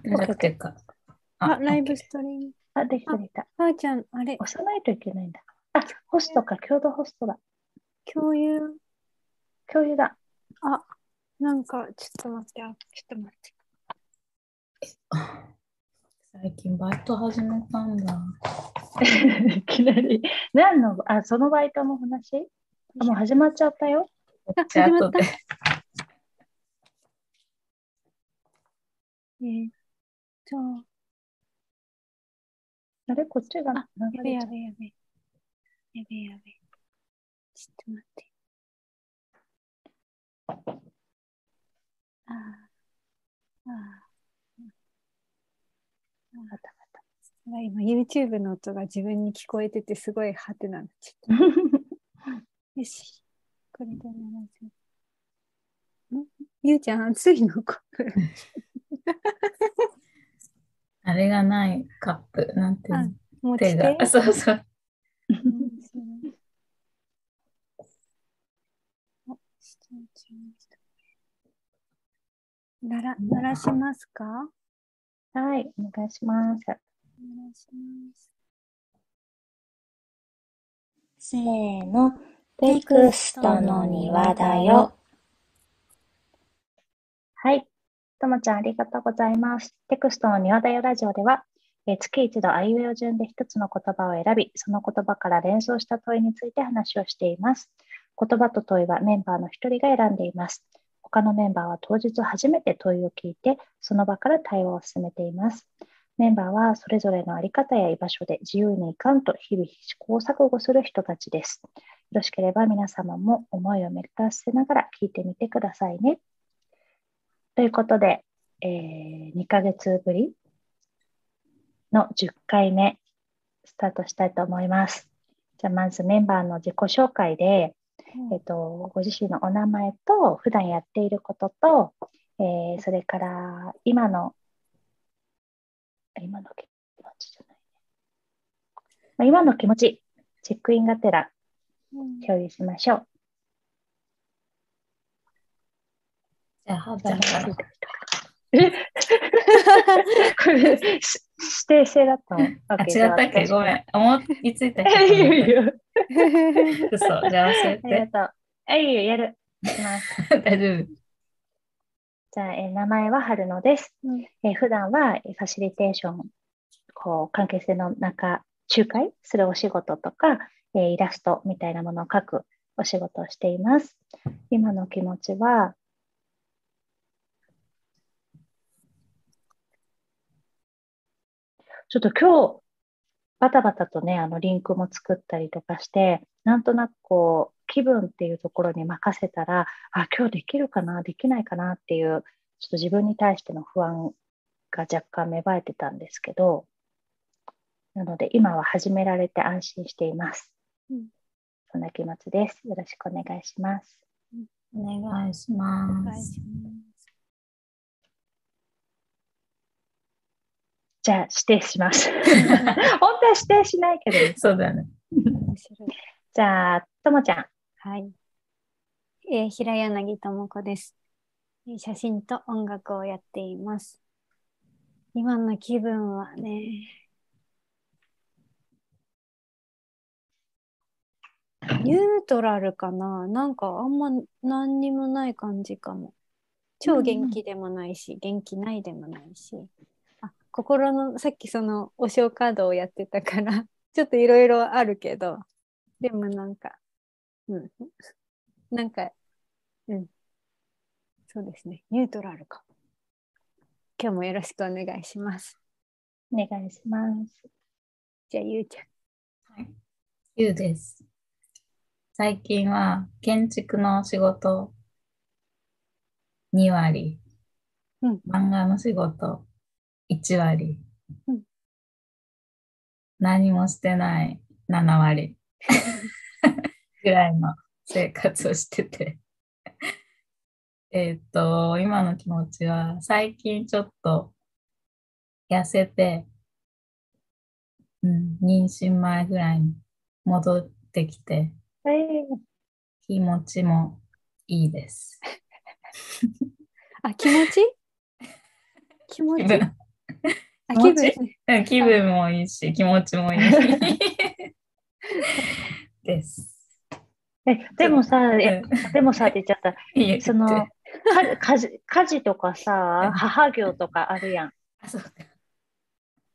あ、じゃなくてか。あ、ライブストリーム。あ、できたできた。ばあちゃん、あれ、押さないといけないんだ。あ、ホストか、共同ホストだ。共有。共有だ。あ、なんか、ちょっと待って、あ、ちょっと待って。最近バイト始めたんだ。いきなり。何の、あ、そのバイトの話？あもう始まっちゃったよ。あ、じゃあ始まった。えー、じゃあ、あれ、こっちがあ流やべや。べやべ。やべやべ。ちょっと待って。あーあー。またまた今 YouTube の音が自分に聞こえててすごいハテナになっちゃった。よし。これで70。ん？ゆうちゃん暑いの？これ。あれがないカップ。なんていうあの持ち手？手が。あ そうそう。うんそうお失礼しましたなら、鳴らしますか？はい、お願いします。お願いします。せーの、テクストの庭だよ。はい。ともちゃん、ありがとうございます。テクストの庭だよラジオでは、え月一度あいうえお順で一つの言葉を選び、その言葉から連想した問いについて話をしています。言葉と問いはメンバーの一人が選んでいます。他のメンバーは当日初めて問いを聞いて、その場から対話を進めています。メンバーはそれぞれのあり方や居場所で自由にいかんと日々試行錯誤する人たちです。よろしければ皆様も思いを巡らせながら聞いてみてくださいね。ということで、えー2ヶ月ぶりの10回目スタートしたいと思います。じゃあまずメンバーの自己紹介で、えっと、ご自身のお名前と普段やっていることと、えーそれから今の今の気持ちじゃないね。まあ今の気持ち、チェックインがてらうん共有しましょう。じゃあ、はーちゃんから。え？これし指定制だったのあ、違ったっけ？ごめん。思いついた私いいよ 嘘。じゃあ教えありがて。とう。あ、いいよ、やる。大丈夫。じゃあ、えー名前は春野です。うんえー普段はえーファシリテーション、こう、関係性の中、仲介するお仕事とか、えーイラストみたいなものを描くお仕事をしています。今の気持ちは、ちょっと今日、バタバタとね、あのリンクも作ったりとかして、なんとなくこう、気分っていうところに任せたら、あ、今日できるかな、できないかなっていう、ちょっと自分に対しての不安が若干芽生えてたんですけど、なので今は始められて安心しています。うんそんな気持ちです。よろしくお願いします。お願いしおます。願いしますじゃあ指定します。本当は指定しないけどね、そうだね。面白い。じゃあ、ともちゃん。はい。えー平柳智子です。えー写真と音楽をやっています。今の気分はね、ニュートラルかな？なんかあんま何にもない感じかも。超元気でもないし、元気ないでもないし。あ、心の、さっきその、お正カードをやってたから、ちょっといろいろあるけど、でもなんか、うん。なんか、うん。そうですね。ニュートラルかも。今日もよろしくお願いします。お願いします。じゃあ、ゆうちゃん。ゆうです。最近は建築の仕事2割、うん漫画の仕事1割、うん。何もしてない。7割。ぐらいの生活をしてて。えっと、今の気持ちは最近ちょっと痩せて、うん、妊娠前ぐらいに戻ってきて、えー気持ちもいいです。あ、気持ち？気持ち？気分あ気分うん気分もいいし、気持ちもいい。です。えでもさ、でもさって言っちゃった。その家事家事とかうんさ、母業とかあるやん。あ、そうか。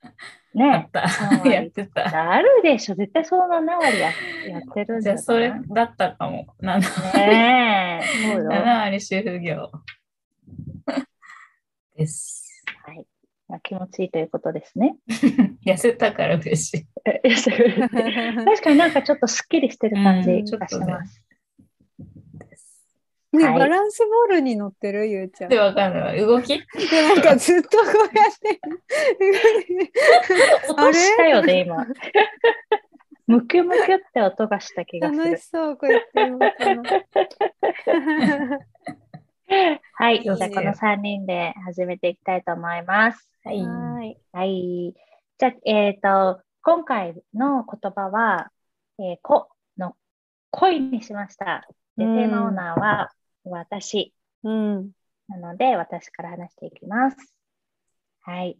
あねやってた。あるでしょ。絶対その7割ややってるんじゃそれだったかも。7ねえ。そうよ。7割主婦業。です。はい。気持ちいいということですね。痩せたから嬉しい。え確かになんかちょっとすっきりしてる感じうんがしてます。ね、はいバランスボールに乗ってるゆうちゃん。で、わかんない。動き？で、なんかずっとこうやって。落としたよね、今。ムキュムキュって音がした気がする楽し。そう、こうやって動くの。はい。じゃあこの3人で始めていきたいと思います。はい。はい。はい。じゃあ、えっ、と、今回の言葉は、えー、この恋にしました。で、うんテーマオーナーは私うん。なので、私から話していきます。はい。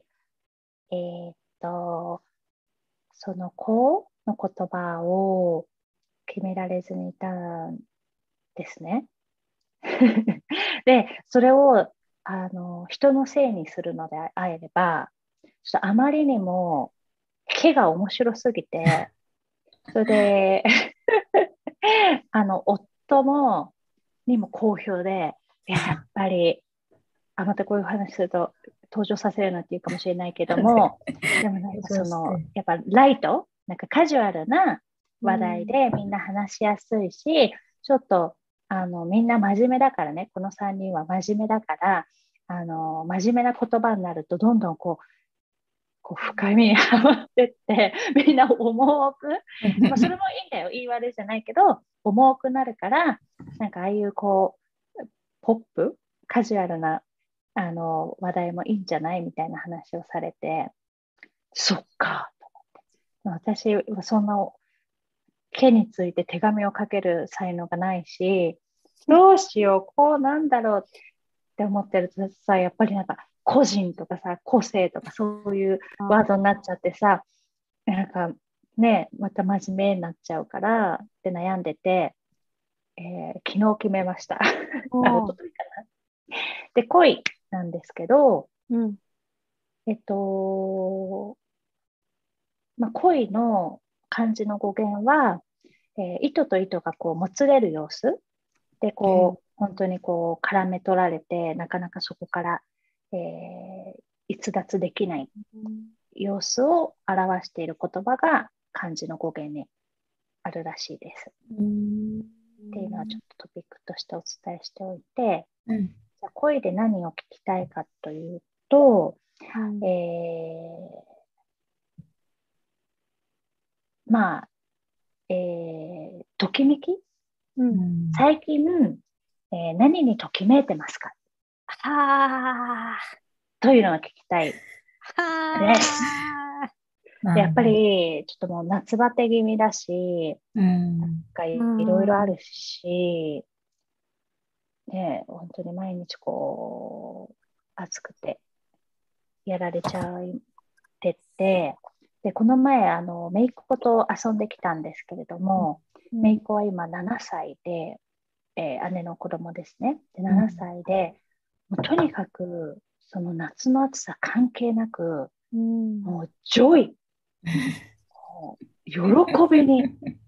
えっ、と、その子の言葉を決められずにいたんですね。で、それをあの人のせいにするのであれば、ちょっとあまりにも毛が面白すぎて、それで、あの、夫も、にも好評で、いややっぱり、あ、またこういう話すると登場させるなっていうかもしれないけども、でもなんかその、やっぱライト、なんかカジュアルな話題でみんな話しやすいし、ちょっとあのみんな真面目だからね、この3人は真面目だから、あの真面目な言葉になるとどんどんこう、こう深みにはまってって、みんな重く、まあ、それもいいんだよ、言い悪いじゃないけど、重くなるから、なんかああいうこう、ポップ、カジュアルなあの話題もいいんじゃないみたいな話をされて、そっか、と思って。私はそんな毛について手紙を書ける才能がないし、どうしよう、こうなんだろうって思ってるとさ、やっぱりなんか個人とかさ、個性とかそういうワードになっちゃってさ、なんかね、また真面目になっちゃうからって悩んでて、えー昨日決めました。で、恋なんですけど、うん。えっと、まあ、恋の漢字の語源は、えー糸と糸がこうもつれる様子でこう、本当にこう絡め取られてなかなかそこから、えー逸脱できない様子を表している言葉が漢字の語源にあるらしいです。うん。っていうのはちょっとトピックとしてお伝えしておいて、うんじゃあ恋で何を聞きたいかというと、はいえーまあ、えーときめき？うん。最近、えー何にときめいてますか？はあ。というのが聞きたい。はですやっぱ、り、ちょっともう夏バテ気味だし、うん。なんかいろいろあるし、ね、本当に毎日こう、暑くて、やられちゃってって、で、この前、あの、姪っ子と遊んできたんですけれども、姪っ子は今7歳で、えー姉の子供ですね。で、7歳で、もうとにかく、その夏の暑さ関係なく、うん。もう、 joy、喜びに、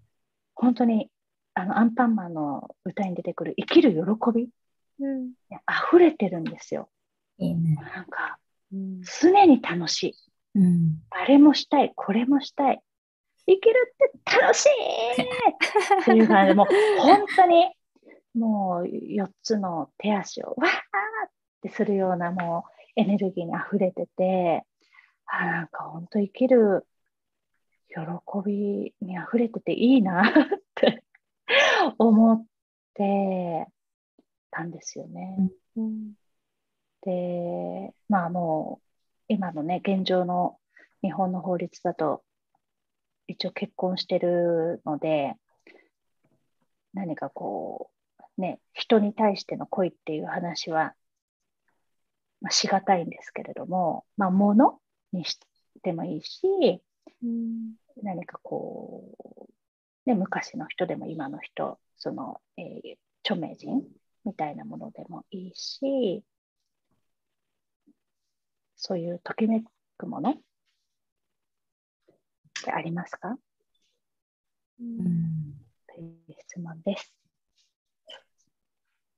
本当に、あの、アンパンマンの歌に出てくる生きる喜び、うん。ね溢れてるんですよ。いいね。なんか、うん。常に楽しい。うん。あれもしたい、これもしたい。生きるって楽しい っていう感じで、もう本当に、もう4つの手足をわーってするようなもうエネルギーに溢れてて、あなんか本当生きる喜びに溢れてていいなって思ってたんですよね。うん。で、まあもう今のね、現状の日本の法律だと、一応結婚してるので、何かこう、ね、人に対しての恋っていう話は、まあ、しがたいんですけれども、まあ、物にしてもいいし、うん何かこう、ね、昔の人でも今の人、その、えー著名人みたいなものでもいいし、そういうときめくもの？ってありますか？うん。という質問です。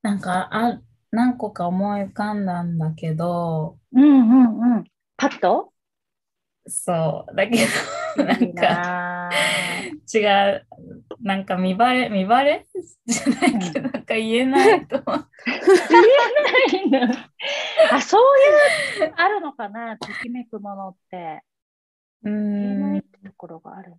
なんかあ何個か思い浮かんだんだけど、うんうんうん。パッと？そう、だけど、ないんか違う、なんか見バレ、見バレ？じゃないけど、なんか言えないと。言えないの。あ、そういう、あるのかな、ときめくものって。う言えないんっ、てところがある。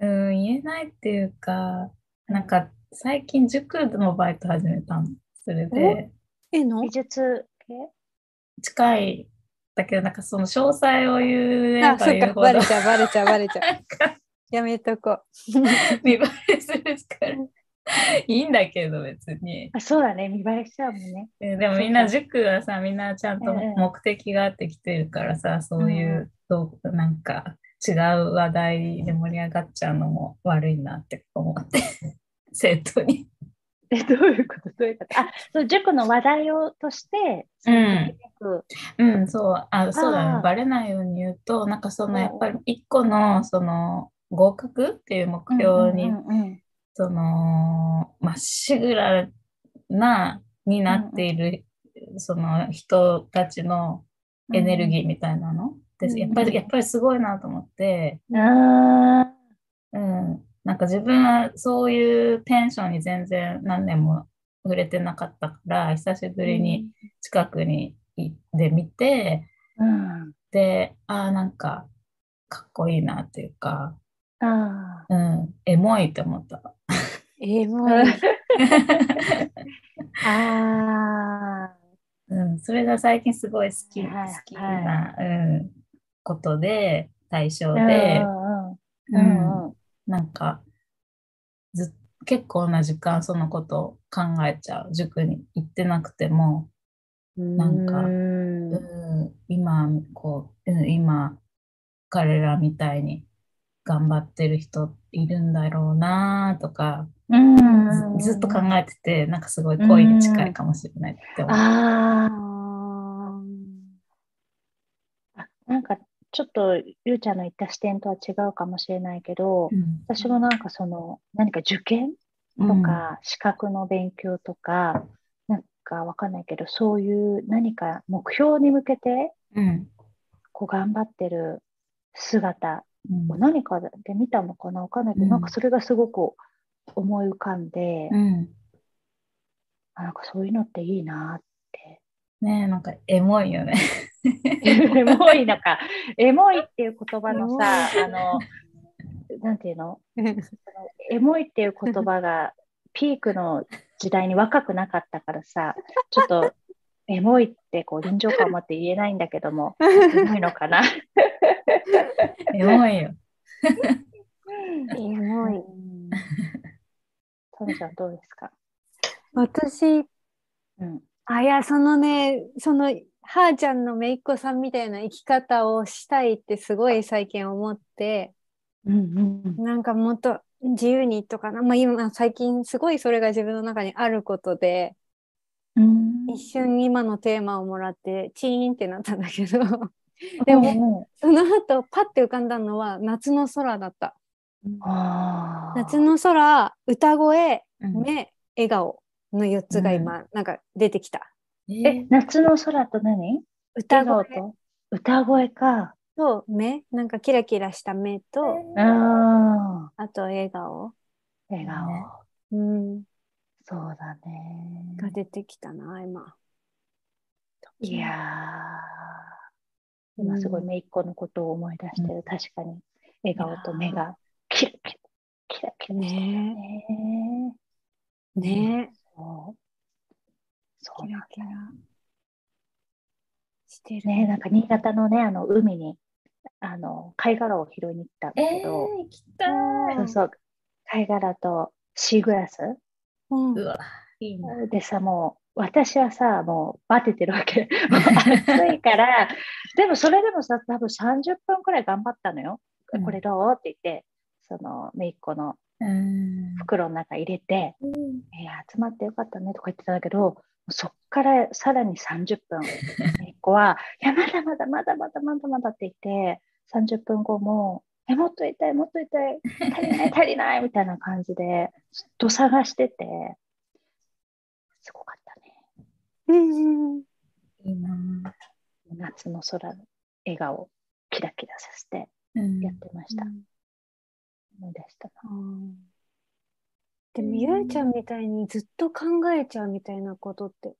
うん、言えないっていうか、なんか最近塾のバイト始めたの。それで、えの？美術系？近い、だけど、なんかその詳細を言えあ、ば言うほど、バレちゃう、バレちゃう、バレちゃう。やめとこ 見バレするから、いいんだけど別に。あそうだね、見栄えしちゃうもんね。えでもみんな塾はさ、みんなちゃんとええ目的があってきてるからさ、そういう、どうなんか違う話題で盛り上がっちゃうのも悪いなって思って、生徒に。え、どういうこと？どういうこと？あ、そう、塾の話題をとして、そのときめく。うん、そう、あ、そうだね。バレないように言うと、なんかその、うん。やっぱり一個の、その、合格っていう目標に、うんうんうんその、まっしぐらな、になっている、その人たちのエネルギーみたいなの？でうんやっぱり、やっぱりすごいなと思って、うん。あうん、なんか自分はそういうテンションに全然何年も触れてなかったから、久しぶりに近くに行ってみて、ーうん。で、ああ、なんか、かっこいいなっていうか、あうん、エモいって思った。えもう、あ。あうん、それが最近すごい好き、好はいきな、うん、ことで、対象あ。で、うんうん。なんか、ず結構な時間そのことを考えちゃう。塾に行ってなくても、なんかうんうん、今、こう、うん、今、彼らみたいに頑張ってる人いるんだろうなとか、うんずずっと考えてて、なんかすごい恋に近いかもしれないって思う。あああ。なんか、ちょっと、ゆうちゃんの言った視点とは違うかもしれないけど、うん私もなんかその、何か受験とか、資格の勉強とか、なんかわかんないけど、そういう何か目標に向けて、うん、こう頑張ってる姿うんを何かで見たのかなわかんないけど、うんなんかそれがすごく思い浮かんで、うん。あなんかそういうのっていいなって。ねえ、なんかエモいよね。エモいのか、エモいっていう言葉のさ、あの、なんていうの？ーエモいっていう言葉がピークの時代に若くなかったからさ、ちょっとエモいってこう臨場感を持って言えないんだけども、エモいのかな？エモいよ。えもい。トミちゃんどうですか？私、うん。あ、いや、そのね、その、はーちゃんのめいっ子さんみたいな生き方をしたいってすごい最近思って、うんうんなんかもっと自由にとかな、まあ今最近すごいそれが自分の中にあることで、うん。一瞬今のテーマをもらってチーンってなったんだけど、でもも、その後パッて浮かんだのは夏の空だった。夏の空、歌声、うん。目、笑顔の4つが今、なんか出てきた。え、夏の空と何？歌声。と？歌声か。と目、なんかキラキラした目と、ああと笑顔、あ、笑顔。ねうん、そうだね。が出てきたな、今。いやー、今すごい姪っ子のことを思い出してる。確かに、笑顔と目がキラキラ、キラキラしてるよね。ねそう。そうなんキラキラしてる。ね。なんか新潟のね、あの海に、あの、貝殻を拾いに行ったんだけど、行きたい。そうそう、貝殻とシーグラスうんうわ、いいな。でさ、もう私はさ、もうバテてるわけ。暑いから、でもそれでもさ、多分30分くらい頑張ったのよ。うんこれどう？って言って、その、めいっ子のうん。袋の中入れて、いや、集まってよかったねとか言ってたんだけど、そっからさらに30分、めいっ子は、いや、まだまだまだまだまだまだって言って、30分後も、え、もっと痛い、もっと痛い、足りない、足りないみたいな感じで、ずっと探してて、すごかったね。うん。いいな夏の空の笑顔、キラキラさせてうんやってました。思い出したな。でも、ゆうちゃんみたいにずっと考えちゃうみたいなことって、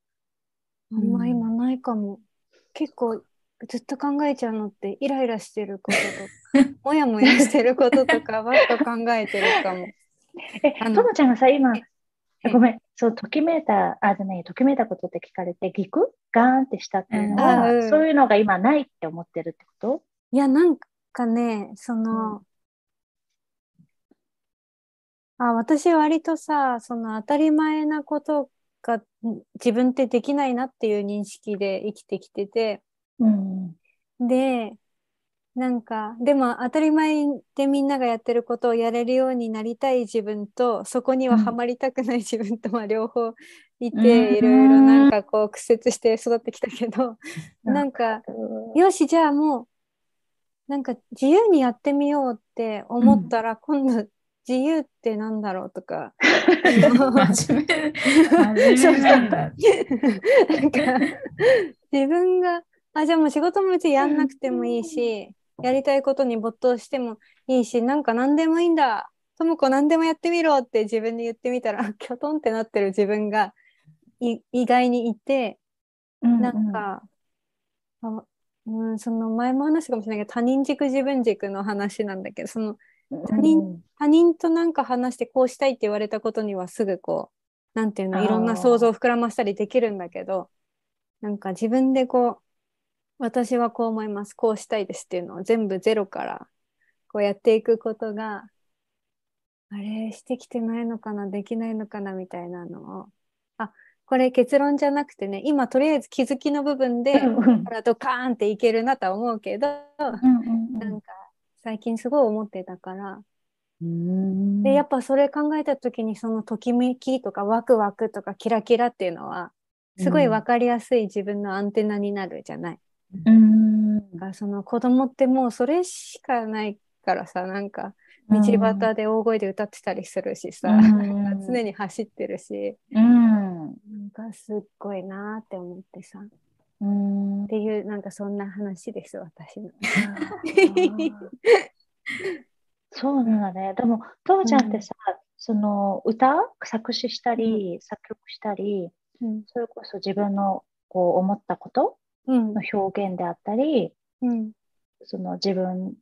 あんま今ないかも。結構、ずっと考えちゃうのって、イライラしてることと、もやもやしてることとかばっか考えてるかも。え、ともちゃんがさ、今え、えごめん、そう、ときめいた、あ、じゃない、ときめいたことって聞かれて、ギク？ガーンってしたっていうのは、うんそういうのが今ないって思ってるってこと？いや、なんかね、その、あ、私割とさ、その当たり前なことがん自分ってできないなっていう認識で生きてきてて、うん。で、なんか、でも当たり前でみんながやってることをやれるようになりたい自分と、そこにはうん。ハマりたくない 自分とは両方いうん。て、いろいろなんかこう屈折して育ってきたけど、なんか、よし、じゃあもう、なんか自由にやってみようって思ったら、今度自由ってなんだろうとか、真面目、真面目なんだ。なんか自分が、あ、じゃあもう仕事も別にやんなくてもいいし、やりたいことに没頭してもいいし、なんか何でもいいんだ。ともこ何でもやってみろって自分に言ってみたら、キョトンってなってる自分がい意外にいて、なんか、あうん、その前も話したかもしれないけど、他人軸自分軸の話なんだけど、その他人他人となんか話してこうしたいって言われたことにはすぐこう、なんていうの、いろんな想像を膨らましたりできるんだけど、なんか自分でこう、私はこう思います、こうしたいですっていうのを全部ゼロからこうやっていくことが、あれ、してきてないのかな、できないのかなみたいなのを、あ、これ結論じゃなくてね、今とりあえず気づきの部分で、ほらドカーンっていけるなとは思うけど、うんなんか最近すごい思ってたから、うん。で、やっぱそれ考えた時にそのときめきとかワクワクとかキラキラっていうのは、すごいわかりやすい自分のアンテナになるじゃない。うん。だからその子供ってもうそれしかないからさ、なんか道端で大声で歌ってたりするしさ、うん。常に走ってるし、うん。なんかすっごいなーって思ってさ、っうん。ていうなんかそんな話です、私の。そうなんだね。でも、ともちゃんってさ、その歌作詞したり、作曲したり、うん。それこそ自分のこう思ったことうんの。表現であったり、うん。その自分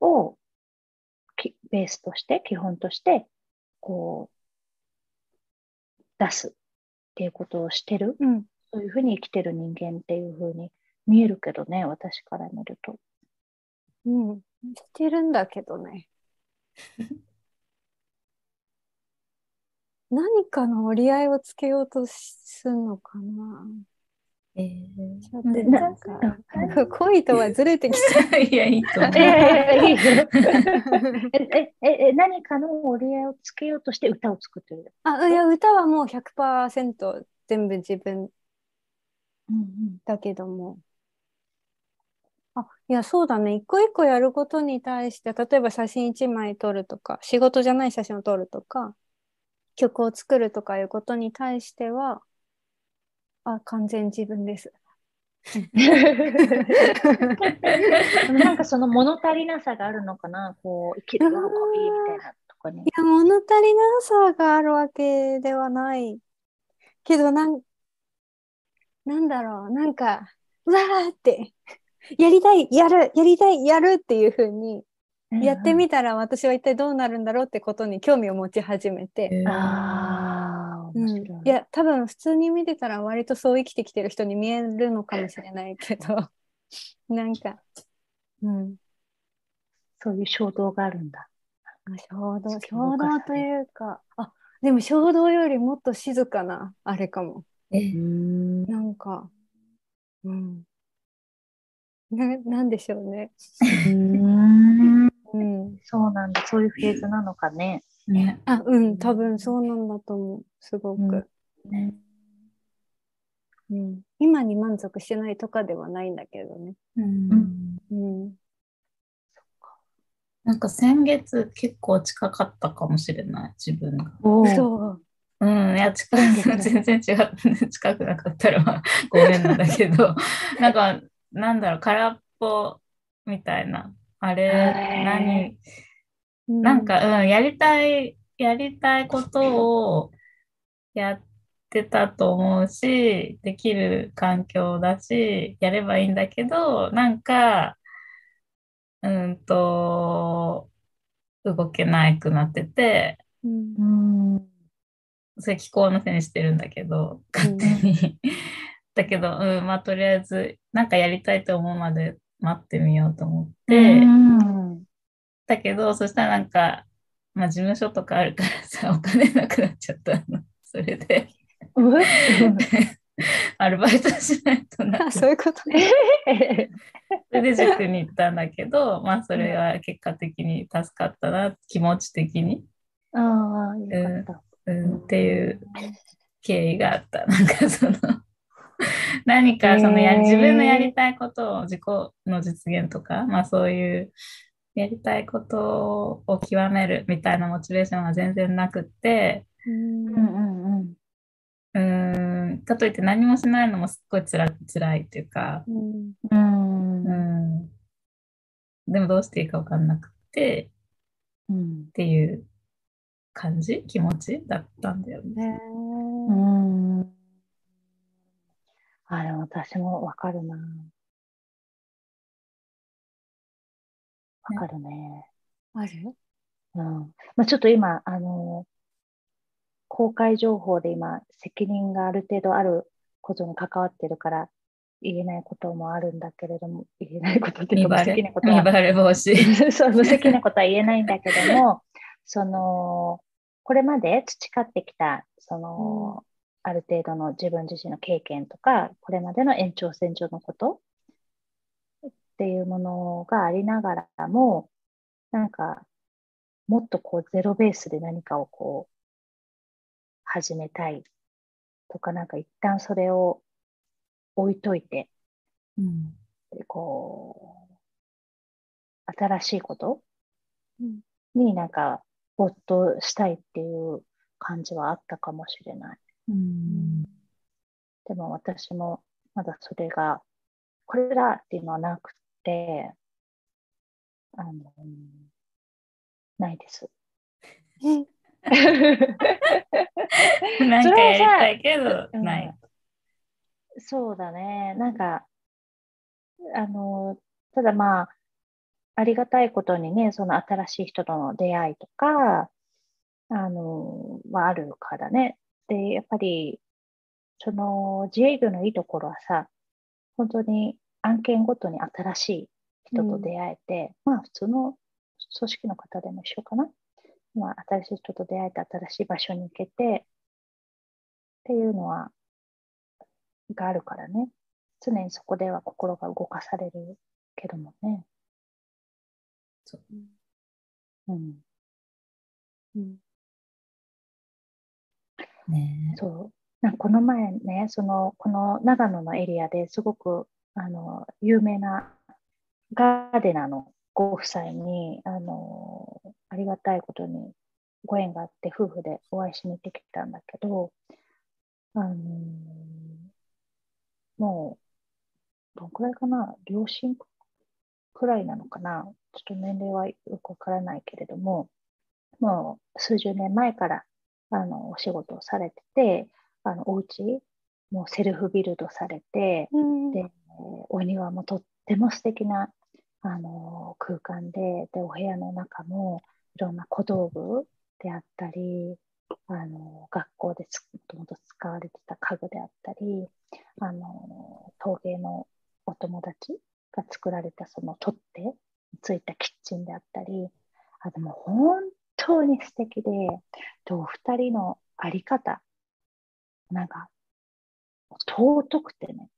をきベースとして、基本として、こう、出すっていうことをしてる。うん。そういうふうに生きてる人間っていうふうに見えるけどね、私から見ると。うん。してるんだけどね。何かの折り合いをつけようとするのかな。えちょっとななんか、な恋とはずれてきちゃーいや、いいと思う。え、え、え、え何かの折り合いをつけようとして歌を作ってる。あ、いや、歌はもう100%全部自分うんだけども。あ、いや、そうだね。一個一個やることに対して、例えば写真一枚撮るとか、仕事じゃない写真を撮るとか、曲を作るとかいうことに対しては、あ、完全自分です。でもなんかその物足りなさがあるのかな、こう、生きる喜びみたいなとかねい。や、物足りなさがあるわけではない。けど、なん、なんだろう、なんか、うわーって、やりたい、やる、やりたい、やるっていうふうに、やってみたら私は一体どうなるんだろうってことに興味を持ち始めて、えーああ、うん、面白い。いや、多分普通に見てたら割とそう生きてきてる人に見えるのかもしれないけど、なんか、うん、そういう衝動があるんだ。まあ衝動、衝動というか、あ、でも衝動よりもっと静かな、あれかも。えうんなんか、うん。な、なんでしょうね。うんうん。そうなんだ。そういうフェーズなのかね。ね。あ、うん、多分そうなんだと思う。すごく。ねうん。今に満足してないとかではないんだけどね。うんうん。なんか先月結構近かったかもしれない、自分が。おそう。うん、いや、近く、全然違う、近くなかったら、まあ、ごめんなんだけど、なんか、なんだろう、空っぽみたいな。あれ、へ何、なんか、うん、やりたい、やりたいことをやってたと思うし、できる環境だし、やればいいんだけど、なんか、うんと、動けなくなってて、うん。うん。それ気候のせいにしてるんだけど、勝手に。だけど、うん、まあ、とりあえず、なんかやりたいと思うまで待ってみようと思って、うんだけど、そしたらなんか、まあ、事務所とかあるからさ、お金なくなっちゃったの。それで、う んアルバイトしないとなあ、そういうことね。それで塾に行ったんだけど、まあ、それは結果的に助かったな、気持ち的に、ああ、よかった。うん、っていう経緯があった。なんかその、何かそのやへー自分のやりたいことを自己の実現とか、まあそういうやりたいことを極めるみたいなモチベーションが全然なくって、うんかといって何もしないのもすっごいつら辛いっていうか、うんでもどうしていいか分かんなくってうんっていう感じ、気持ちだったんだよね。へうーん。あ、でも私もわかるな。わかるね。ある？うん。まあ、ちょっと今、あの、公開情報で今、責任がある程度あることに関わってるから、言えないこともあるんだけれども、言えないことっていうか、無責なことは見バレ防止。そう、無責なことは言えないんだけども、その、これまで培ってきた、その、ある程度の自分自身の経験とか、これまでの延長線上のことっていうものがありながらも、なんか、もっとこうゼロベースで何かをこう、始めたいとか、なんか一旦それを置いといて、うん。こう、新しいことうん。になんか没頭したいっていう感じはあったかもしれない。うん。でも私もまだそれが、これだっていうのはなくて、あの、ないです。なんかやりたいけど、うんない。そうだね。なんか、あの、ただまあ、ありがたいことにね、その新しい人との出会いとか、あの、はあるからね。で、やっぱり、その自営業のいいところはさ、本当に案件ごとに新しい人と出会えて、まあ普通の組織の方でも一緒かな。まあ新しい人と出会えて新しい場所に行けて、っていうのは、があるからね。常にそこでは心が動かされるけどもね。そううん。うんねそう。なこの前ね、その、この長野のエリアですごく、あの、有名なガーデナーのご夫妻に、あの、ありがたいことにご縁があって、夫婦でお会いしに行ってきたんだけど、あの、もう、どんくらいかな、両親くらいなのかな、ちょっと年齢はよくわからないけれども、もう数十年前からあのお仕事をされてて、あのお家もうセルフビルドされて、うん。で、お庭もとっても素敵なあの空間で、で、お部屋の中もいろんな小道具であったり、あの学校でもともと使われてた家具であったり、あの陶芸のお友達が作られたその取っ手についたキッチンであったり、あでも本当に素敵で、でお二人のあり方、なんか尊くてね、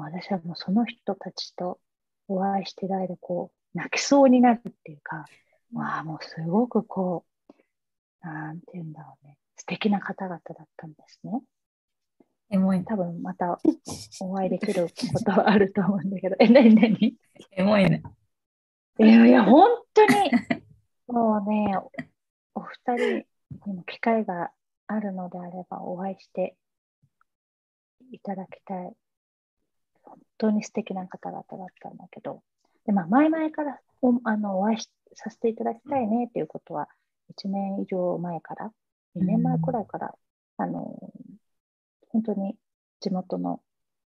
もう私はもうその人たちとお会いしてる間、こう、泣きそうになるっていうか、まあもうすごくこう、なんて言うんだろうね、素敵な方々だったんですね。エモい、多分またお会いできることはあると思うんだけど、え、なになにエモいね。いやいや、本当に、もうね、お二人にも機会があるのであればお会いしていただきたい。本当に素敵な方々だったんだけど、でまあ、前々からおあのお会いしさせていただきたいねっていうことは、1年以上前から、2年前くらいから、あの、本当に地元の、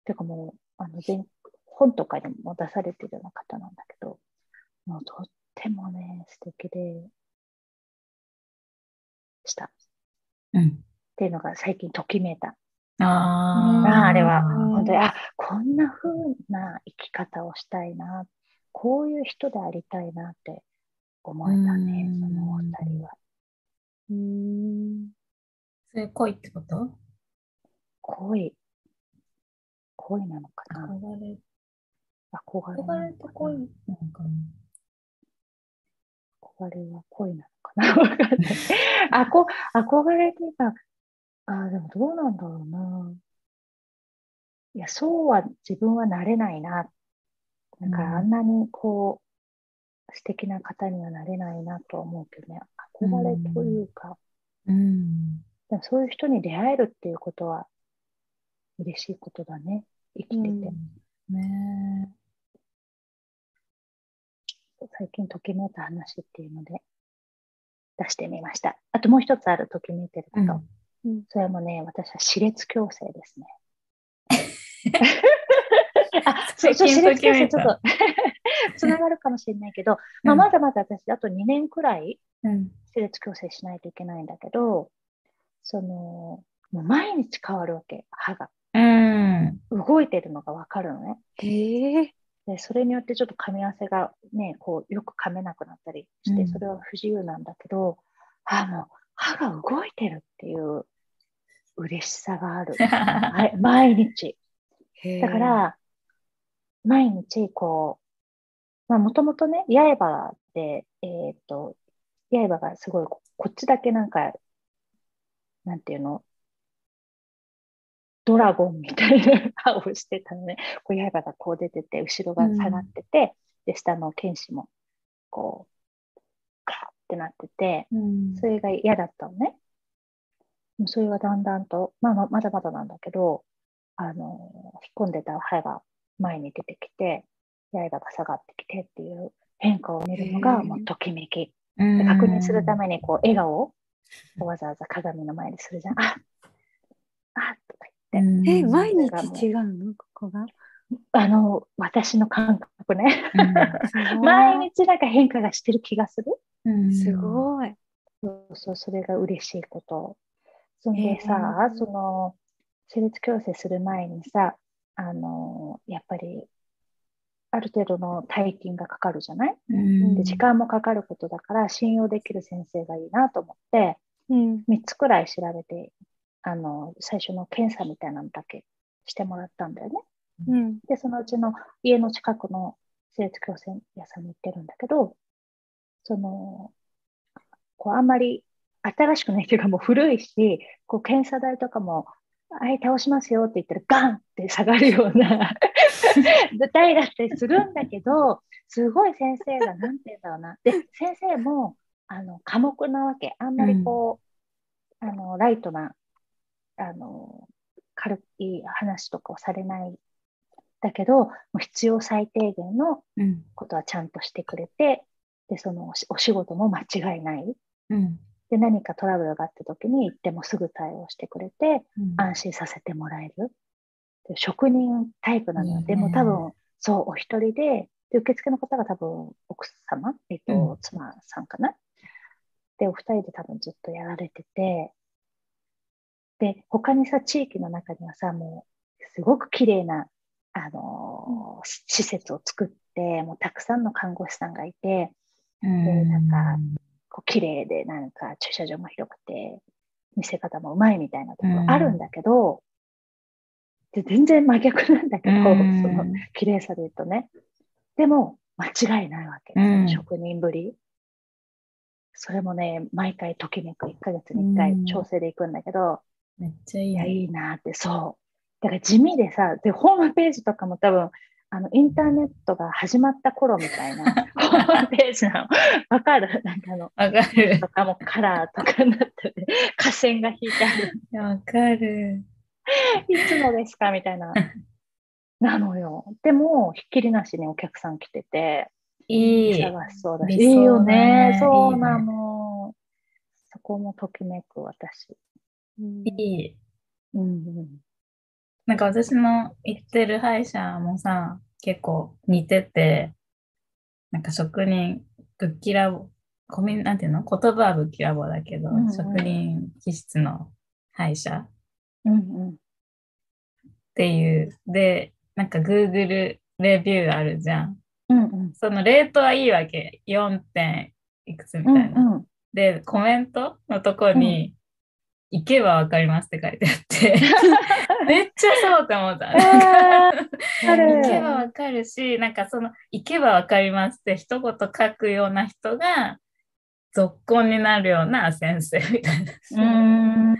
てかもう、あの全本とかにも出されているような方なんだけど、もうとってもね、素敵でした。っうん。ていうのが最近ときめいた。あああれはうん。本当に、あ、こんな風な生き方をしたいな、こういう人でありたいなって思えたね、うん。そのお二人は。うーん。それ恋ってこと？恋、恋なのかな？憧れ、憧れ憧れ。て恋なのか。な憧れは恋なのかな？わかんない。あこ 憧れっていうか、あでもどうなんだろうな。いや、そうは自分はなれないな。なんかうんあんなにこう、素敵な方にはなれないなとは思うけどね。憧れというか、うん。でもそういう人に出会えるっていうことは嬉しいことだね。生きてて。うんね最近ときめいた話っていうので出してみました。あともう一つあるときめいてるこえ。と。うんうんそれもね、私は歯列矯正ですね。あ、そう、歯列矯正ちょっとつながるかもしれないけど、まあ、うんまだまだ私、あと2年くらいうん。歯列矯正しないといけないんだけど、その、もう毎日変わるわけ、歯が。うん。動いてるのがわかるのね。へえ。で、それによってちょっと噛み合わせがね、こう、よく噛めなくなったりして、うんそれは不自由なんだけど、あ、もう、歯が動いてるっていう嬉しさがある。はい、毎日。だか、ら、毎日、こう、まあ、もともとね、刃で、えーっと、刃がすごい、ここっちだけなんか、なんていうの、ドラゴンみたいな歯をしてたのね。こう刃がこう出てて、後ろが下がってて、で、下の剣士も、こう、カーってなってて、うんそれが嫌だったのね。それがだんだんと、まあ、ままだまだなんだけど、あの、引っ込んでた歯が前に出てきて、刃が下がってきてっていう変化を見るのがもうときめき。確認するためにこう笑顔をわざわざ鏡の前にするじゃん。ああとか言って、うんえ、毎日違うの？ここが？あの、私の感覚ね。毎日なんか変化がしてる気がする。うんすごい。そうそう、それが嬉しいこと。そんでへさ、ーその、性別矯正する前にさ、あの、やっぱり、ある程度の大金がかかるじゃない？うんで、時間もかかることだから、信用できる先生がいいなと思って、うん。3つくらい調べて、あの、最初の検査みたいなのだけしてもらったんだよね。うん。で、そのうちの家の近くの性別矯正屋さんに行ってるんだけど、その、こうあんまり新しくないっていうかもう古いし、こう検査台とかも、はい、倒しますよって言ったらガンって下がるような 舞台だったりするんだけど、すごい先生が、なんて言うんだろうな。で、先生も、あの、寡黙なわけ。あんまりこう、あの、ライトな、あの、軽い話とかをされない。だけど、もう必要最低限のうんことはちゃんとしてくれて、で、そのお仕事も間違いない。うんで、何かトラブルがあった時に行ってもすぐ対応してくれて、うん安心させてもらえる。で職人タイプなのよ。いいねでも多分、そう、お一人で、で受付の方が多分奥様、えっと、うん妻さんかな？で、お二人で多分ずっとやられてて、で、他にさ、地域の中にはさ、もう、すごく綺麗な、あのーし施設を作って、もうたくさんの看護師さんがいて、うんなんかこう綺麗で、なんか駐車場も広くて、見せ方もうまいみたいなところあるんだけど、で全然真逆なんだけど、うんその綺麗さで言うとね。でも、間違いないわけ。うん職人ぶり。それもね、毎回ときめく1ヶ月に1回うん調整で行くんだけど、めっちゃいいいや、ね。いいなって、そう。だから地味でさ、で、ホームページとかも多分、あの、インターネットが始まった頃みたいな ホームページなの。わかる？なんかあの、わかると。かもカラーとかになってて、下線が引いてある。わかる。いつのですか？みたいな。なのよ。でも、ひっきりなしにお客さん来てて、いい。探しそうだし。いいよね。そういいねなの。そこもときめく私。うんいい。うんうん。なんか私の行ってる歯医者もさ、結構似てて、なんか職人、ぶっきらぼ、コミュなんていうの？言葉はぶっきらぼうだけど、うんうん職人気質の歯医者っうんうん。ていう。で、なんか Google レビューあるじゃん。うんうん。そのレートはいいわけ。4点いくつみたいな。うんうん。で、コメントのとこに、行けばわかりますって書いてあって、めっちゃそうって思った。行けばわかるし、なんかその、行けばわかりますって一言書くような人が、続婚になるような先生みたいな。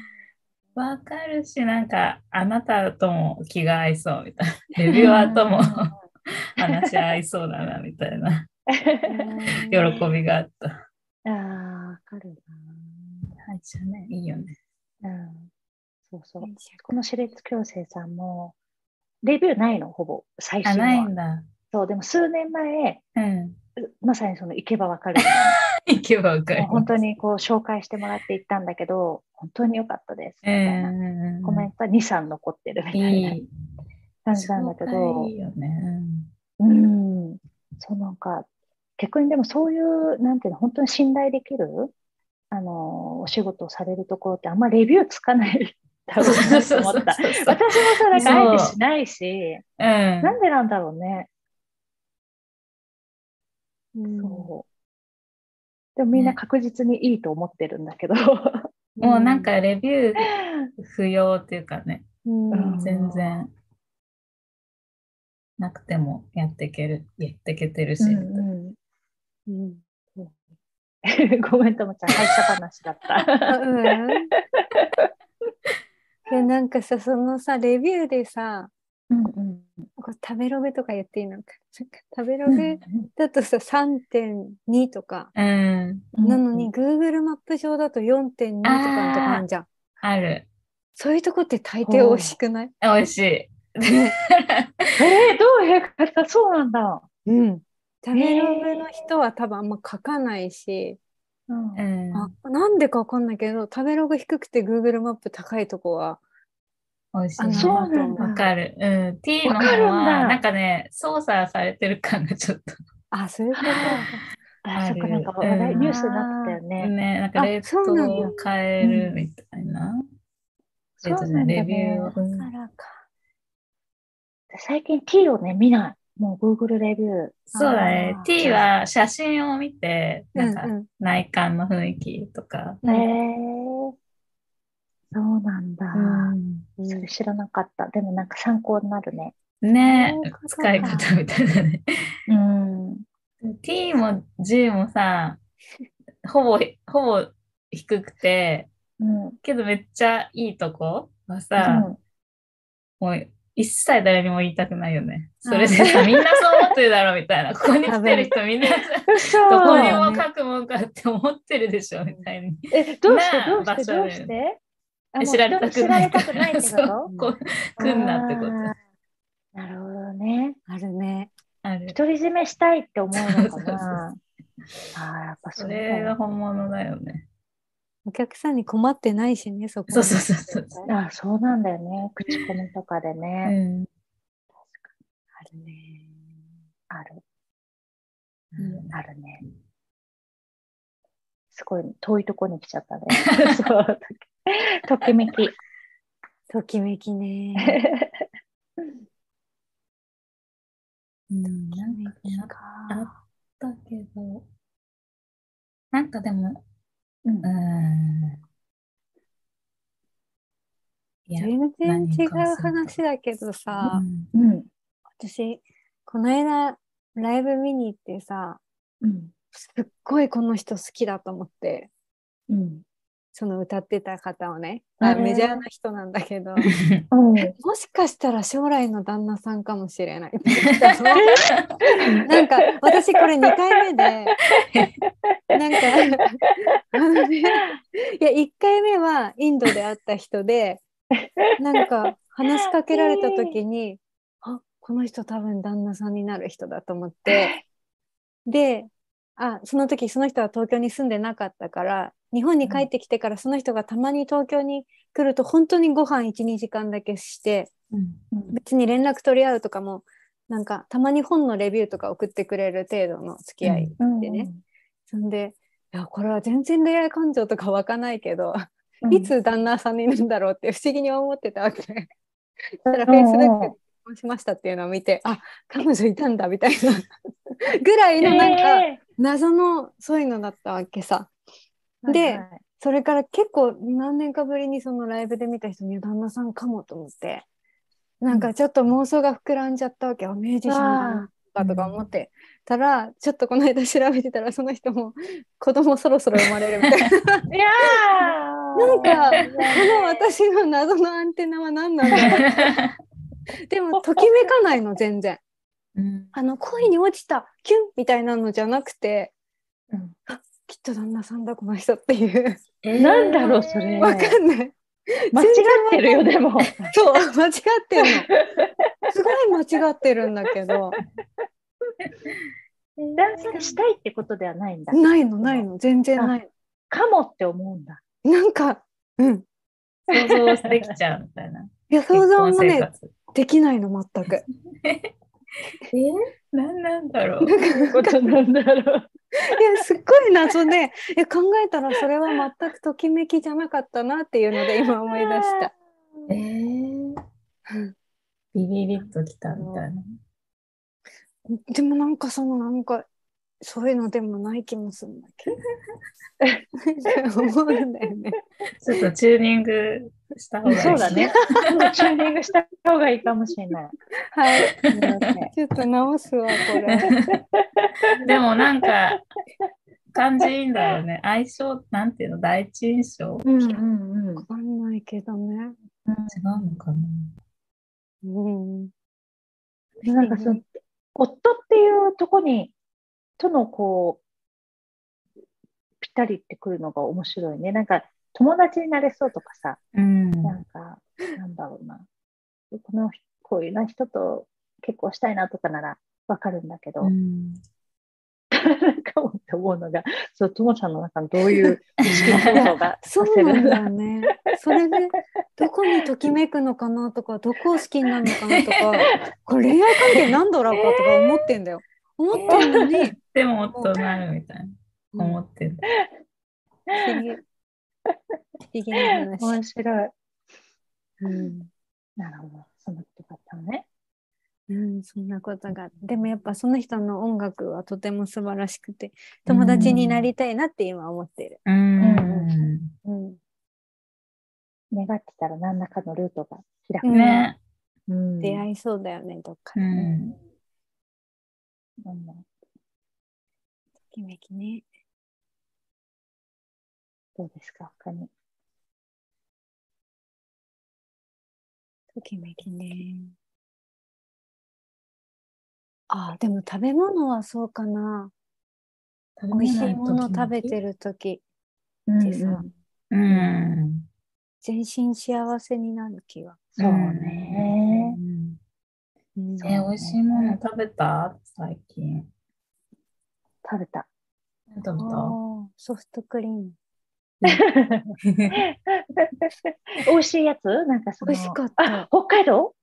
わかるし、なんか、あなたとも気が合いそうみたいな。レビュアーとも 話し合いそうだなみたいな喜びがあった。ああ、わかる歯医者ね、いいよね。な。うん。そうそう。この私立矯正さんも、レビューないの、ほぼ。最あ、新ないは。んだ。そう、でも数年前、うん。まさにその行けばわかる。行けばわかります。もう本当にこう紹介してもらって行ったんだけど、本当に良かったです。みたいなうん。コメントは2、3残ってるみたいい。ない感じなんだけ紹ど介いい、よね。うん。そうなんか、逆にでもそういう、なんていうの、本当に信頼できる、あの、お仕事をされるところってあんまレビューつかないだろうなと思った。私もさ、なんかあえてしないし、うん。なんでなんだろうね。うんそう。でもみんな確実にいいと思ってるんだけど。もうなんかレビュー不要っていうかね、うん全然なくてもやっていける、やっていけてるし。うんうんうん ごめん、ともちゃん、会社話だった。うん。でなんかさそのさレビューでさうんうん。食べログとか言っていいのか。なんか食べロうんグだとさ3.2とか、うん。なのに Google マップ上だと4.2とかのとこあるじゃん。ある。そういうとこって大抵美味しくない？美味しい。えー、どういう方？そうなんだ。うん食べログの人は多分あんま書かないし、うんなんでかわかんないけど食べログ低くて Google マップ高いとこは美味しい。そうなんだわかる。うん。T のわかるんだ方は、なんかね、操作されてる感がちょっとあそういうこと あ、あるそっか、なんか話題、うんニュースになってたよね。ね、なんかあレーそうなんだトを変えるみたいな。えっとね、レビューを。うんだからか最近 T をね、見ない。もう Google レビュー。そうだね。T は写真を見て、なんかうんうん内観の雰囲気とか。へえー、そうなんだ。うんそれ知らなかった。でもなんか参考になるね。ねそういうことか使い方みたいなね。うん。T も G もさ、ほぼ、ほぼ低くて、うん。けどめっちゃいいとこはうさ、んもう一切誰にも言いたくないよね。それでさ、みんなそう思ってるだろうみたいな。ここに来てる人みんなどこにも書くもんかって思ってるでしょみたいに。え、どうしてどうして場所でどうして？知られたく知らないれたくないってこ そうとこう来んなってこと。なるほどね。あるねある。独り占めしたいって思うのかな？ああ、やっぱそれがよ本物だよね。お客さんに困ってないしねそこそうそうそうそうあそうなんだよね。口コミとかでうね。ん。あるねある。うんあるね。すごい遠いとこに来ちゃったね。そう。ときめき。ときめきね うん、なんかねあったけど、なんかでも、うん全然違う話だけどさ、うんうん。私、この間、ライブ見に行ってさ、うん。すっごいこの人好きだと思って、うん。その歌ってた方をね、あメジャーな人なんだけど、うん。もしかしたら将来の旦那さんかもしれない。なんか私これ2回目で なんかあのねいや1回目はインドで会った人でなんか話しかけられた時にあこの人多分旦那さんになる人だと思って。であその時その人は東京に住んでなかったから日本に帰ってきてからその人がたまに東京に来ると本当にご飯12時間だけしてうん。別に連絡取り合うとかもなんかたまに本のレビューとか送ってくれる程度の付き合い、うん。でね。そんでいやこれは全然恋愛感情とか湧かないけど、うん。いつ旦那さんになるんだろうって不思議に思ってたわけ。そしたらうんうん Facebook で結婚しましたっていうのを見て、あ彼女いたんだみたいな。ぐらいのなんかえ謎のそういうのだったわけさ。ーではいはい。それから結構何年かぶりにそのライブで見た人に旦那さんかもと思って。なんかちょっと妄想が膨らんじゃったわけよ、ミュージシャンなのかとか思って。たら、ちょっとこの間調べてたらその人も子供そろそろ生まれるみたいな。いやー。なんかこの私の謎のアンテナは何なんだろう。でもときめかないの全然。うん。あの恋に落ちた。キュンみたいなのじゃなくて。うんきっと旦那さんだこの人っていう。なんだろうそれ。わかんない。間違ってるよでも。そう、間違ってる。の。すごい間違ってるんだけど、男性したいってことではないんだ。ないの、ないの、全然ない。かもって思うんだ。の。なんか、うん。想像できちゃうみたいな。いや、想像もね、活。できないの、全く。え何なんだろう。ことなんだろういや、すっごい謎で、え考えたらそれは全くときめきじゃなかったなっていうので今思い出した。えー、ビビビッときたみたいな。でもなんかそのなんか、そういうのでもない気もするんだけど。思うんだよね。ちょっとチューニングした方がいい。そうだね。チューニングした方がいいかもしれない。はい。ちょっと直すわ、これ。でもなんか、感じいいんだろうね。相性、なんていうの、第一印象？違うん。うんうんわかんないけどね。うのかな。うん。なんかその夫っていうとこにとのこうぴったりってくるのが面白いね。なんか友達になれそうとかさ、うん。なんかなんだろうな。この人こういうな人と結婚したいなとかならわかるんだけど、うん なんかって思うのが、そう、ともちゃんの中のどういう意識構造が そうなんだよね。それで、どこにときめくのかなとか、どこを好きになるのかなとか、これ恋愛関係なんだろうかとか思ってんだよ。思ってんのに、でも夫なるみたいな。思ってる。不思議。不思議な話。面白い。うんなるほど。そんなことがあったのね。うん、そんなことが。でもやっぱその人の音楽はとても素晴らしくて、友達になりたいなって今思ってる。うん。うん。願ってたら何らかのルートが開く。ね。うん出会いそうだよね、どっかうで。ん。うんときめきね。どうですか、他に。ときめきね。あ、でも食べ物はそうかな。美味しいもの食べてるとき、うんでさうん。全身幸せになる気は。そうね。うんうん。え、美味しいもの食べた？最近。食べた。何食べた？ソフトクリーム。美味しいやつ？なんか。美味しかった。あ、北海道？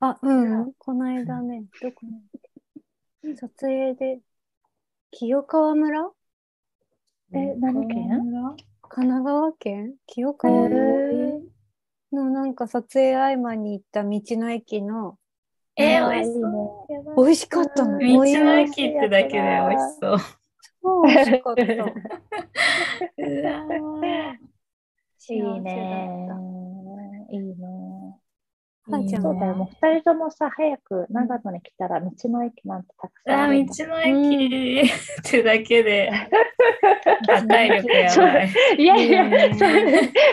あ、うん、この間ね、どこに？撮影で、清川村？え、何県？神奈川県？清川村？のなんか撮影合間に行った道の駅のえー、あ美味しそう。美味しかったの。道の駅ってだけで美味しそう。そう美味しかった。いいね。母ちゃんそうだよ、もう二人ともさ、早く長野に来たら道の駅なんてたくさんある道の駅ってだけで、破壊力やばい。いやいや、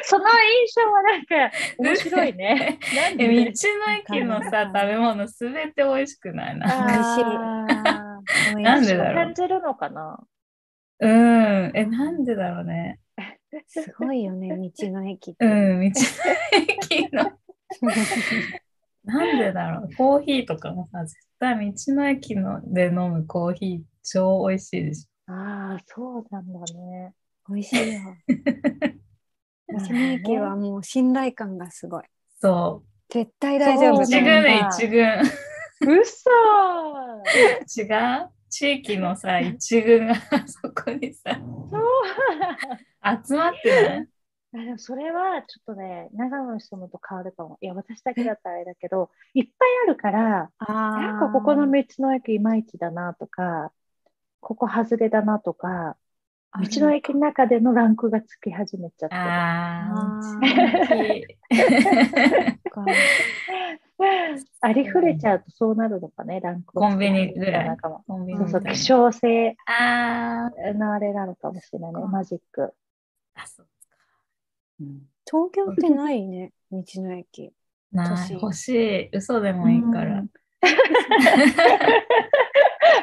その印象はなんか面白いね。なんえ、で道の駅のさ、食べ物すべて美味しくない？な。あー なんでだろう感じるのかな？うん。え、なんでだろうね。すごいよね、道の駅って。うん、道の駅の。なんでだろう。コーヒーとかもさ、絶対道の駅ので飲むコーヒー超美味しいでしああ、そうなんだね。美味しいよ。道の駅はもう信頼感がすごい。ょ。そ絶対大丈う。夫一軍で一軍。嘘違う？地域のさ、一軍が そこにさ、集まってない？あでもそれはちょっとね、長野の人もと変わるかも。いや、私だけだったらあれだけど、いっぱいあるから、あなんかここの道の駅いまいちだなとか、ここ外れだなとか、道の駅の中でのランクがつき始めちゃってる。ありふれちゃうとそうなるのかね、ランクをコンビニぐらいそうそう、希少性あのあれなのかもしれないね、マジック。ーあ、そう東京ってないね、道の駅。ない、年欲しい。嘘でもいいから。うん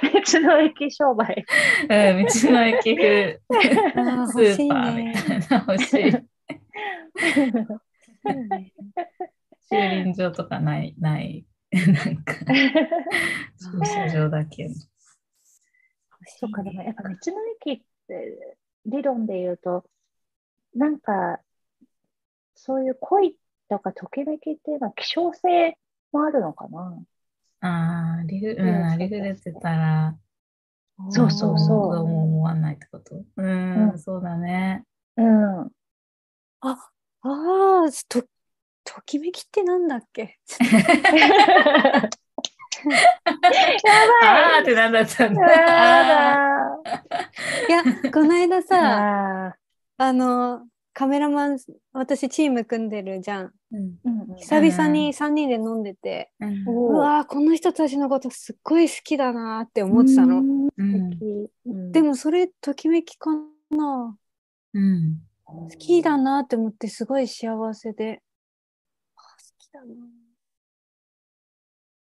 道の駅商売。うん、道の駅風 あスー欲しいーパーみね。たいな欲しい。駐輪場とかない、ない。なんか、駐車場だけの。そうか、でもやっぱ道の駅って理論で言うと、なんか、そういう恋とかときめきっていうのは希少性もあるのかな？ああ、リフ、うん、ありふれて。たら、そうそうそう。思わないってこと？うん、うん。そうだね。うん。あ、ああ、と、ときめきってなんだっけ？ああってなんだったんだ。いや、この間さ、ああの、カメラマン、私チーム組んでるじゃん。うん。ー久々に3人で飲んでて、うん。おうわーこの人たちのことすっごい好きだなーって思ってたの。でもそれ、ときめきかな。うん。好きだなって思ってすごい幸せで。あ好きだな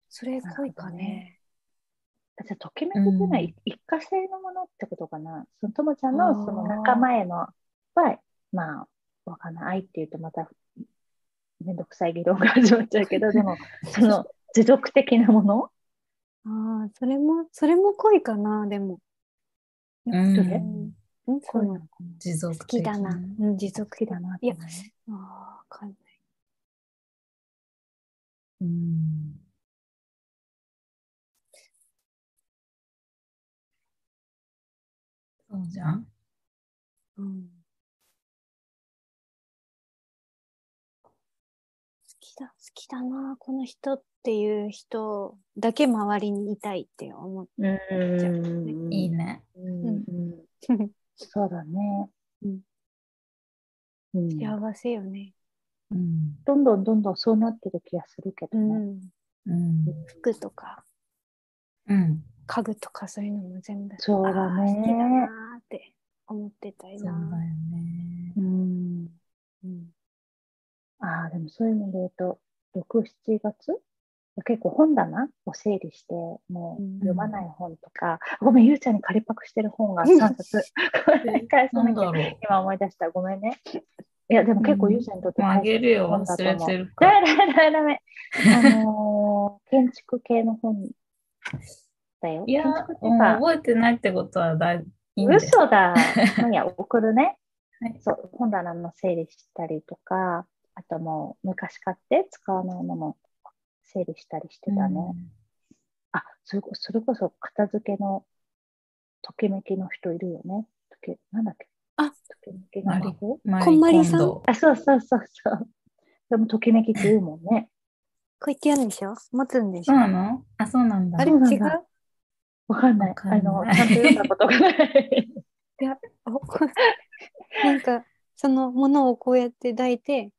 それ恋かね。じゃあ、ときめきっていうのはうん。一過性のものってことかな。そのともちゃんのその仲間へのは、まあ、わかんない。愛っていうとまためんどくさい議論が始まっちゃうけど、でも、その持続的なもの？ああ、それも、それも恋かな、でも。うん恋なのかな持続好きだな。うん、持続好きだないや、ああ、わかんない。うん。そうじゃん。うん。きだ、好きだな、この人っていう人だけ周りにいたいって思っうんいいね。うんうんて。そうだね。うんうん幸せよね。うん。どんどんどんどんそうなってる気がするけうどね。ん。うん。服とかうん。家具とかそういうのも全部。そうだね好きだなーって思ってたいそうだよな。ね。うんうん。ああ、でもそういう意味で言うと、6、7月？結構本棚を整理して、もう読まない本とか、ごめん、ゆうちゃんに借りパクしてる本が3冊。返さななんきゃ。今思い出した。ごめんね。いや、でも結構ゆうちゃんにとってもうあげるよ。本だ忘れと思うてるから。ダメダメダメダメ。あのー建築系の本だよ。いや、覚えてないってことはだいい。嘘だ。いや、送るね。はいそう、本棚の整理したりとか、あともう昔買って使わないもの整理したりしてたね。あ、それこそれこそ片付けのときめきの人いるよね。ときなんだっけ？あときめきのこんまりさんあ、そうそうそうそう。でもときめきって言うもんね。こうやってやるんでしょ？持つんでしょ？そうなの？あ、そうなんだ。あれ違そうわかんない。あの、ちゃんと読んだことがない。お なんか、そのものをこうやって抱いて、うん。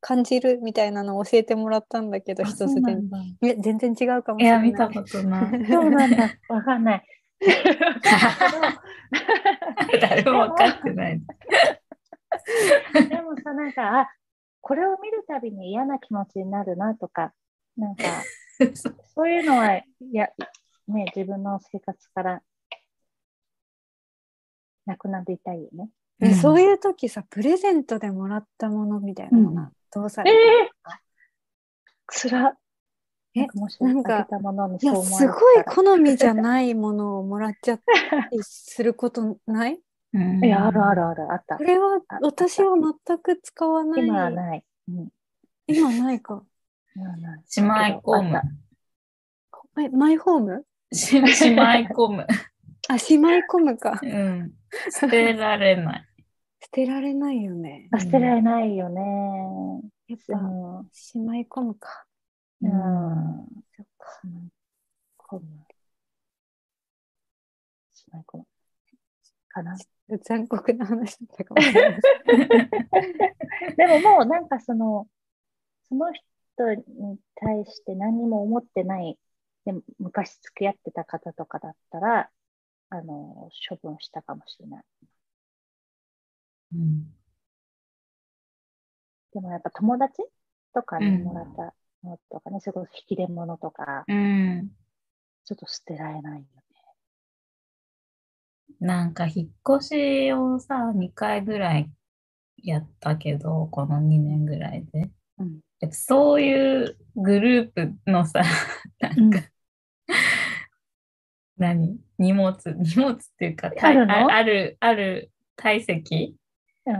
感じるみたいなのを教えてもらったんだけど、あ一つで。全然違うかもいや、しれない。見たことない。そうなんだ。わかんない。誰も分かってない。でもさ、なんか、あ、これを見るたびに嫌な気持ちになるなとか、なんか、そういうのは、いや、ね、自分の生活からなくなっていたいよね。ねそういいう時さ、プレゼントでもらったものみたいなのがどうされえる、えつら。えなんかもしなんかあげたものにいや、すごい好みじゃないものをもらっちゃったりすることない？いや、あるあるある、あったこ。れはあ私は全く使わない。今はない。うん、今ないか。しまい込む。え、マイホーム？し しまい込む。あ、しまい込むか。うん。捨てられない。捨てられないよね。捨てられないよね。やっぱ、うん。しまい込むか。うん。そっか。しまい込む。しまい込む。かな。残酷な話だったかもしれない。でももうなんかその、その人に対して何にも思ってない、でも昔付き合ってた方とかだったら、あの、処分したかもしれない。うんでもやっぱ友達とかにもらったのとかね、それこそ引き出物とか、うん。ちょっと捨てられないよね。なんか引っ越しをさ、2回ぐらいやったけど、この2年ぐらいで。うん。やっぱそういうグループのさ、なんか、何？荷物、荷物っていうか、あるある、ある体積？う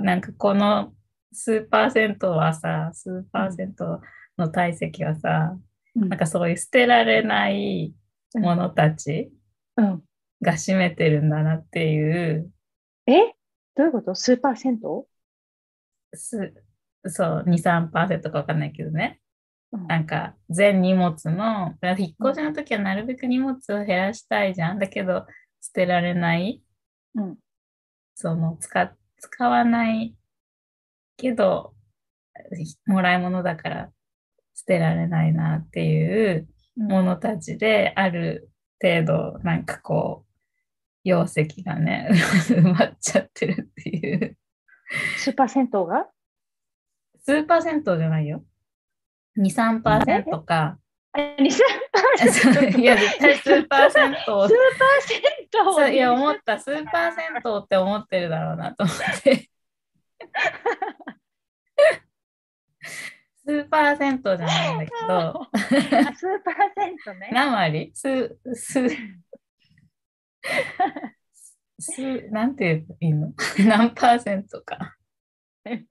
ん。なんかこの数パーセントはさ、数パーセントの体積はさ、うんなんかそういう捨てられないものたちうん。が占めてるんだなっていう、え？どういうこと？数パーセントすそう、2、3%かわかんないけどね。うんなんか全荷物の、引っ越しの時はなるべく荷物を減らしたいじゃん。だけど捨てられない、うん。その使、使わないけど、もらい物だから捨てられないなっていうものたちである程度なんかこう容積がね 埋まっちゃってるっていう。数パーセントが？数パーセントじゃないよ。23%か。あ、2、3%数いや絶対数パーセント。をパーセント？そういや思った数パーセントって思ってるだろうなと思って。数パーセントじゃないんだけど。あ数パーセントね。何割？数、数、数、なんて言えばいいの？何パーセントか。自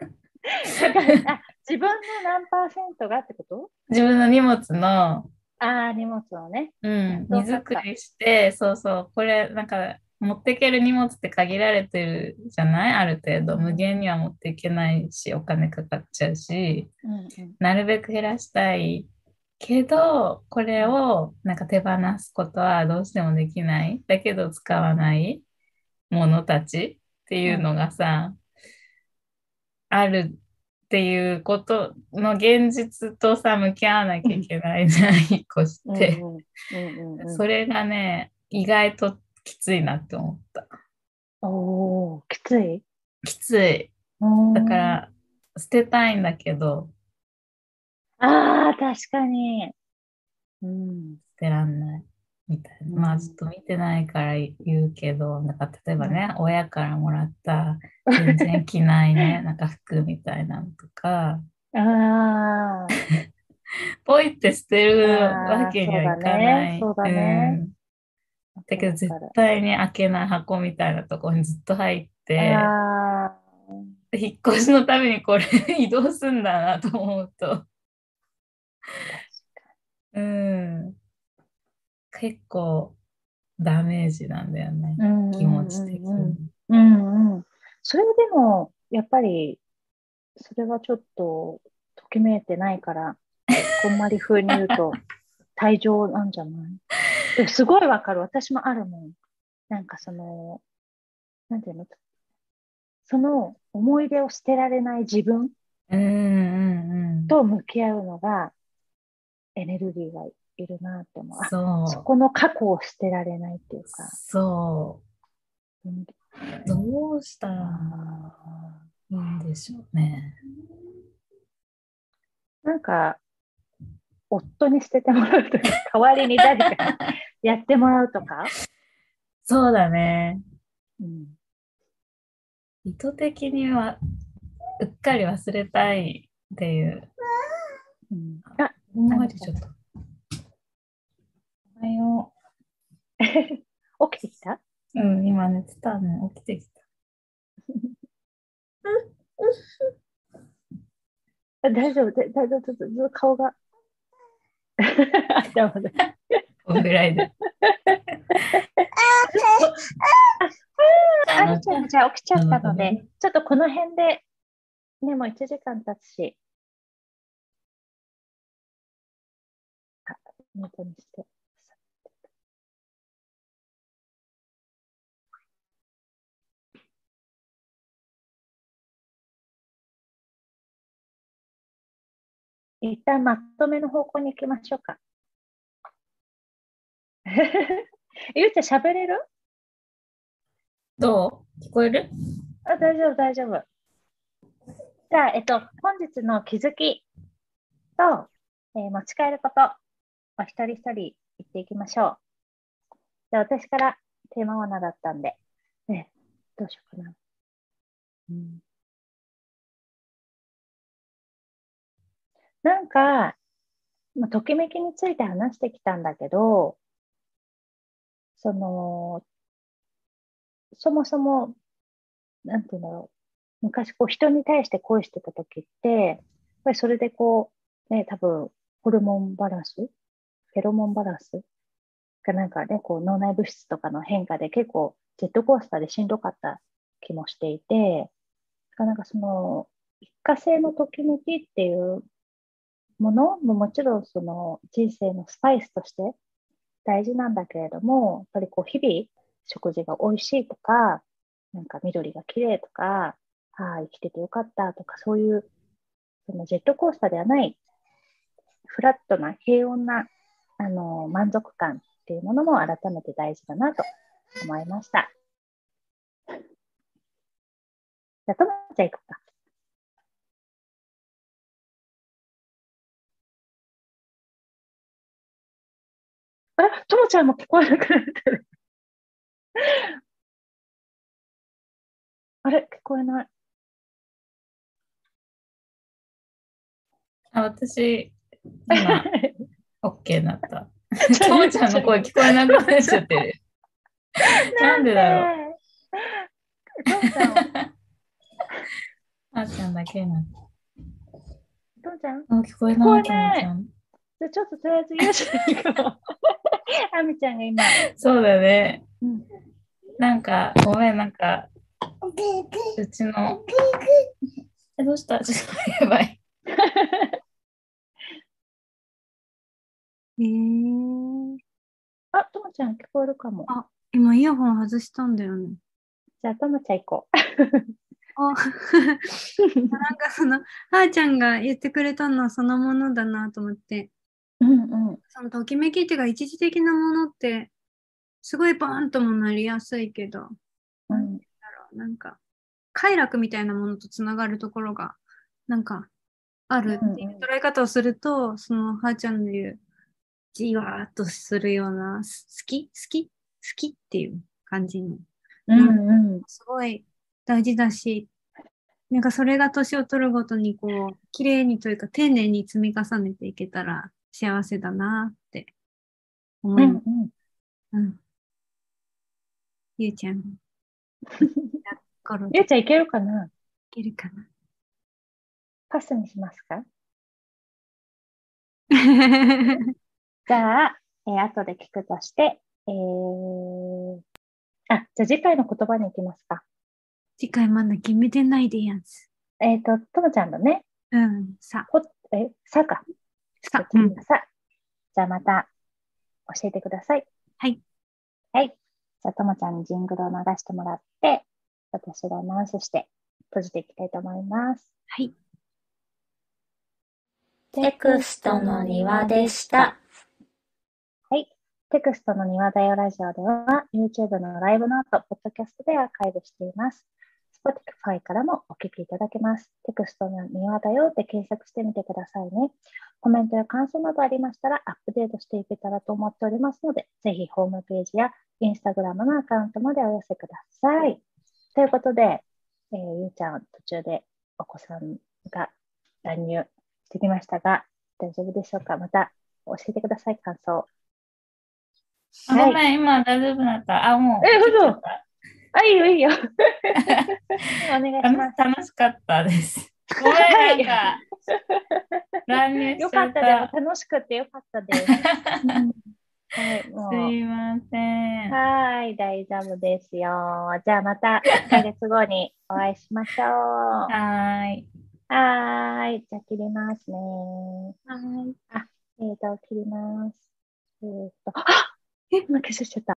分の何パーセントがってこと？自分の荷物の、ああ、荷物をね。うん、荷造りして、そうそう、これ、なんか、持っていける荷物って限られてるじゃない？ある程度。無限には持っていけないし、お金かかっちゃうし、うんうん。なるべく減らしたいけど、これをなんか手放すことはどうしてもできない。だけど使わないものたちっていうのがさ、あるっていうことの現実とさ、向き合わなきゃいけないじゃん、引っ越して。それがね、意外ときついなって思った。おお、きつい？きつい。だから、捨てたいんだけど、ああ、確かに。うん。捨てらんないみたいな。まあ、ずっと見てないから言うけど、なんか例えばね、親からもらった全然着ないね、なんか服みたいなのとか、ああ、ポイって捨てるわけにはいかない。そうだねねうん。だけど絶対に開けない箱みたいなところにずっと入って、引っ越しのためにこれ 移動すんだなと思うと、うん、結構ダメージなんだよね、うん気持ち的に。うんうん。それでも、やっぱり、それはちょっと、ときめいてないから、こんまり風に言うと、退場なんじゃない？すごいわかる。私もあるもん。なんかその、なんていうの？その思い出を捨てられない自分。と向き合うのがエネルギーがいるなって思う。あそそこの過去を捨てられないっていうう。か。そう。どうしたらいいんでしょうね。なんか、夫に捨ててもらうとか、代わりに誰かやってもらうとか？そうだね。うん意図的にはうっかり忘れたいっていう。うんあ、ほんまりちょっと。おはよ起きてきたう。うん、今寝てたね。起きてきた。あ 大丈夫、で大丈夫、ちょっとずっと顔が。頭でこんぐらいで。あみちゃんがじゃあ起きちゃったのでね、ちょっとこの辺で、ね、もう1時間経つし。あ、ミュートにして。一旦まとめの方向に行きましょうか。ゆうちゃん喋れる？どう？聞こえる？あ大丈夫、大丈夫。じゃあ、えっと、本日の気づきと、えー持ち帰ることを一人一人言っていきましょう。じゃあ、私からテーマワナだったんで、ね、どうしようかな。うん、なんか、まあ、ときめきについて話してきたんだけど、その、そもそも、なんていうんだろう。昔、こう、人に対して恋してた時って、やっぱりそれでこう、ね、多分、ホルモンバランスフェロモンバランスがなんかね、こう、脳内物質とかの変化で結構、ジェットコースターでしんどかった気もしていて、なんかその、一過性のときめきっていうものももちろんその人生のスパイスとして大事なんだけれども、やっぱりこう日々食事が美味しいとか、なんか緑が綺麗とか、ああ、生きててよかったとか、そういうそのジェットコースターではない、フラットな平穏なあの満足感っていうものも改めて大事だなと思いました。じゃあ、ともちゃん行こうか。あれともちゃんも聞こえなくなってる。あれ聞こえない。あ、私、今、OK になった。ともちゃんの声聞こえなくなっちゃってる。なんでだろう。あーちゃんだけになった。ともちゃん、あ、聞こえない、聞こえないともちゃん。じゃあちょっととりあえずゆうちゃん行こう。あみちゃんが今、そうだね。うんなんか、ごめん、なんか、うちの、え、どうした？ちょっとやばい。えー、あ、ともちゃん聞こえるかも。あ今イヤホン外したんだよね。じゃあともちゃん行こあ なんかその、はーちゃんが言ってくれたのはそのものだなと思って、う。うんうん。そのときめきっていうか一時的なものって、すごいバーンともなりやすいけど、うん、だろうなんか、快楽みたいなものとつながるところが、なんか、あるっていう捉え方をすると、その、はーちゃんの言う、じわーっとするような、す好き？好き？好きっていう感じの、うんうん。すごい大事だし、なんかそれが年を取るごとにこう、綺麗にというか丁寧に積み重ねていけたら幸せだなって思います。うんうん。うん。ゆうちゃん。ゆうちゃんいけるかな？いけるかな？パスにしますか？じゃあ、えー後で聞くとして、えー、あ、じゃあ次回の言葉に行きますか。次回まだ決めてないでやんす。えっ、と、ともちゃんのね、うん、さ、ほえ、さか。さ、うん次の、さ。じゃあまた教えてください。はい。はい。じゃあ、ともちゃんにジングルを流してもらって、私がアナウンスして閉じていきたいと思います。はい。テクストの庭でした。テクストの庭だよラジオでは YouTube のライブの後、ポッドキャストでアーカイブしています。Spotify からもお聞きいただけます。テクストの庭だよって検索してみてくださいね。コメントや感想などありましたらアップデートしていけたらと思っておりますので、ぜひホームページや Instagram のアカウントまでお寄せください。ということで、えーゆうちゃん途中でお子さんが乱入してきましたが、大丈夫でしょうか？また教えてください、感想。あごめん、今大丈夫だった。あ、もう。え嘘あ、いいよ、いいよ。お願いします。楽楽しかったです。ごめん、はいなんか、乱入しよ。かったです。楽しくてよかったです。はい、もすう。いません。はい、大丈夫ですよ。じゃあまた1ヶ月後にお会いしましょう。はい。ーい、じゃあ切りますね。はい。えーと、切ります。えーと、あえ、今消しちゃった。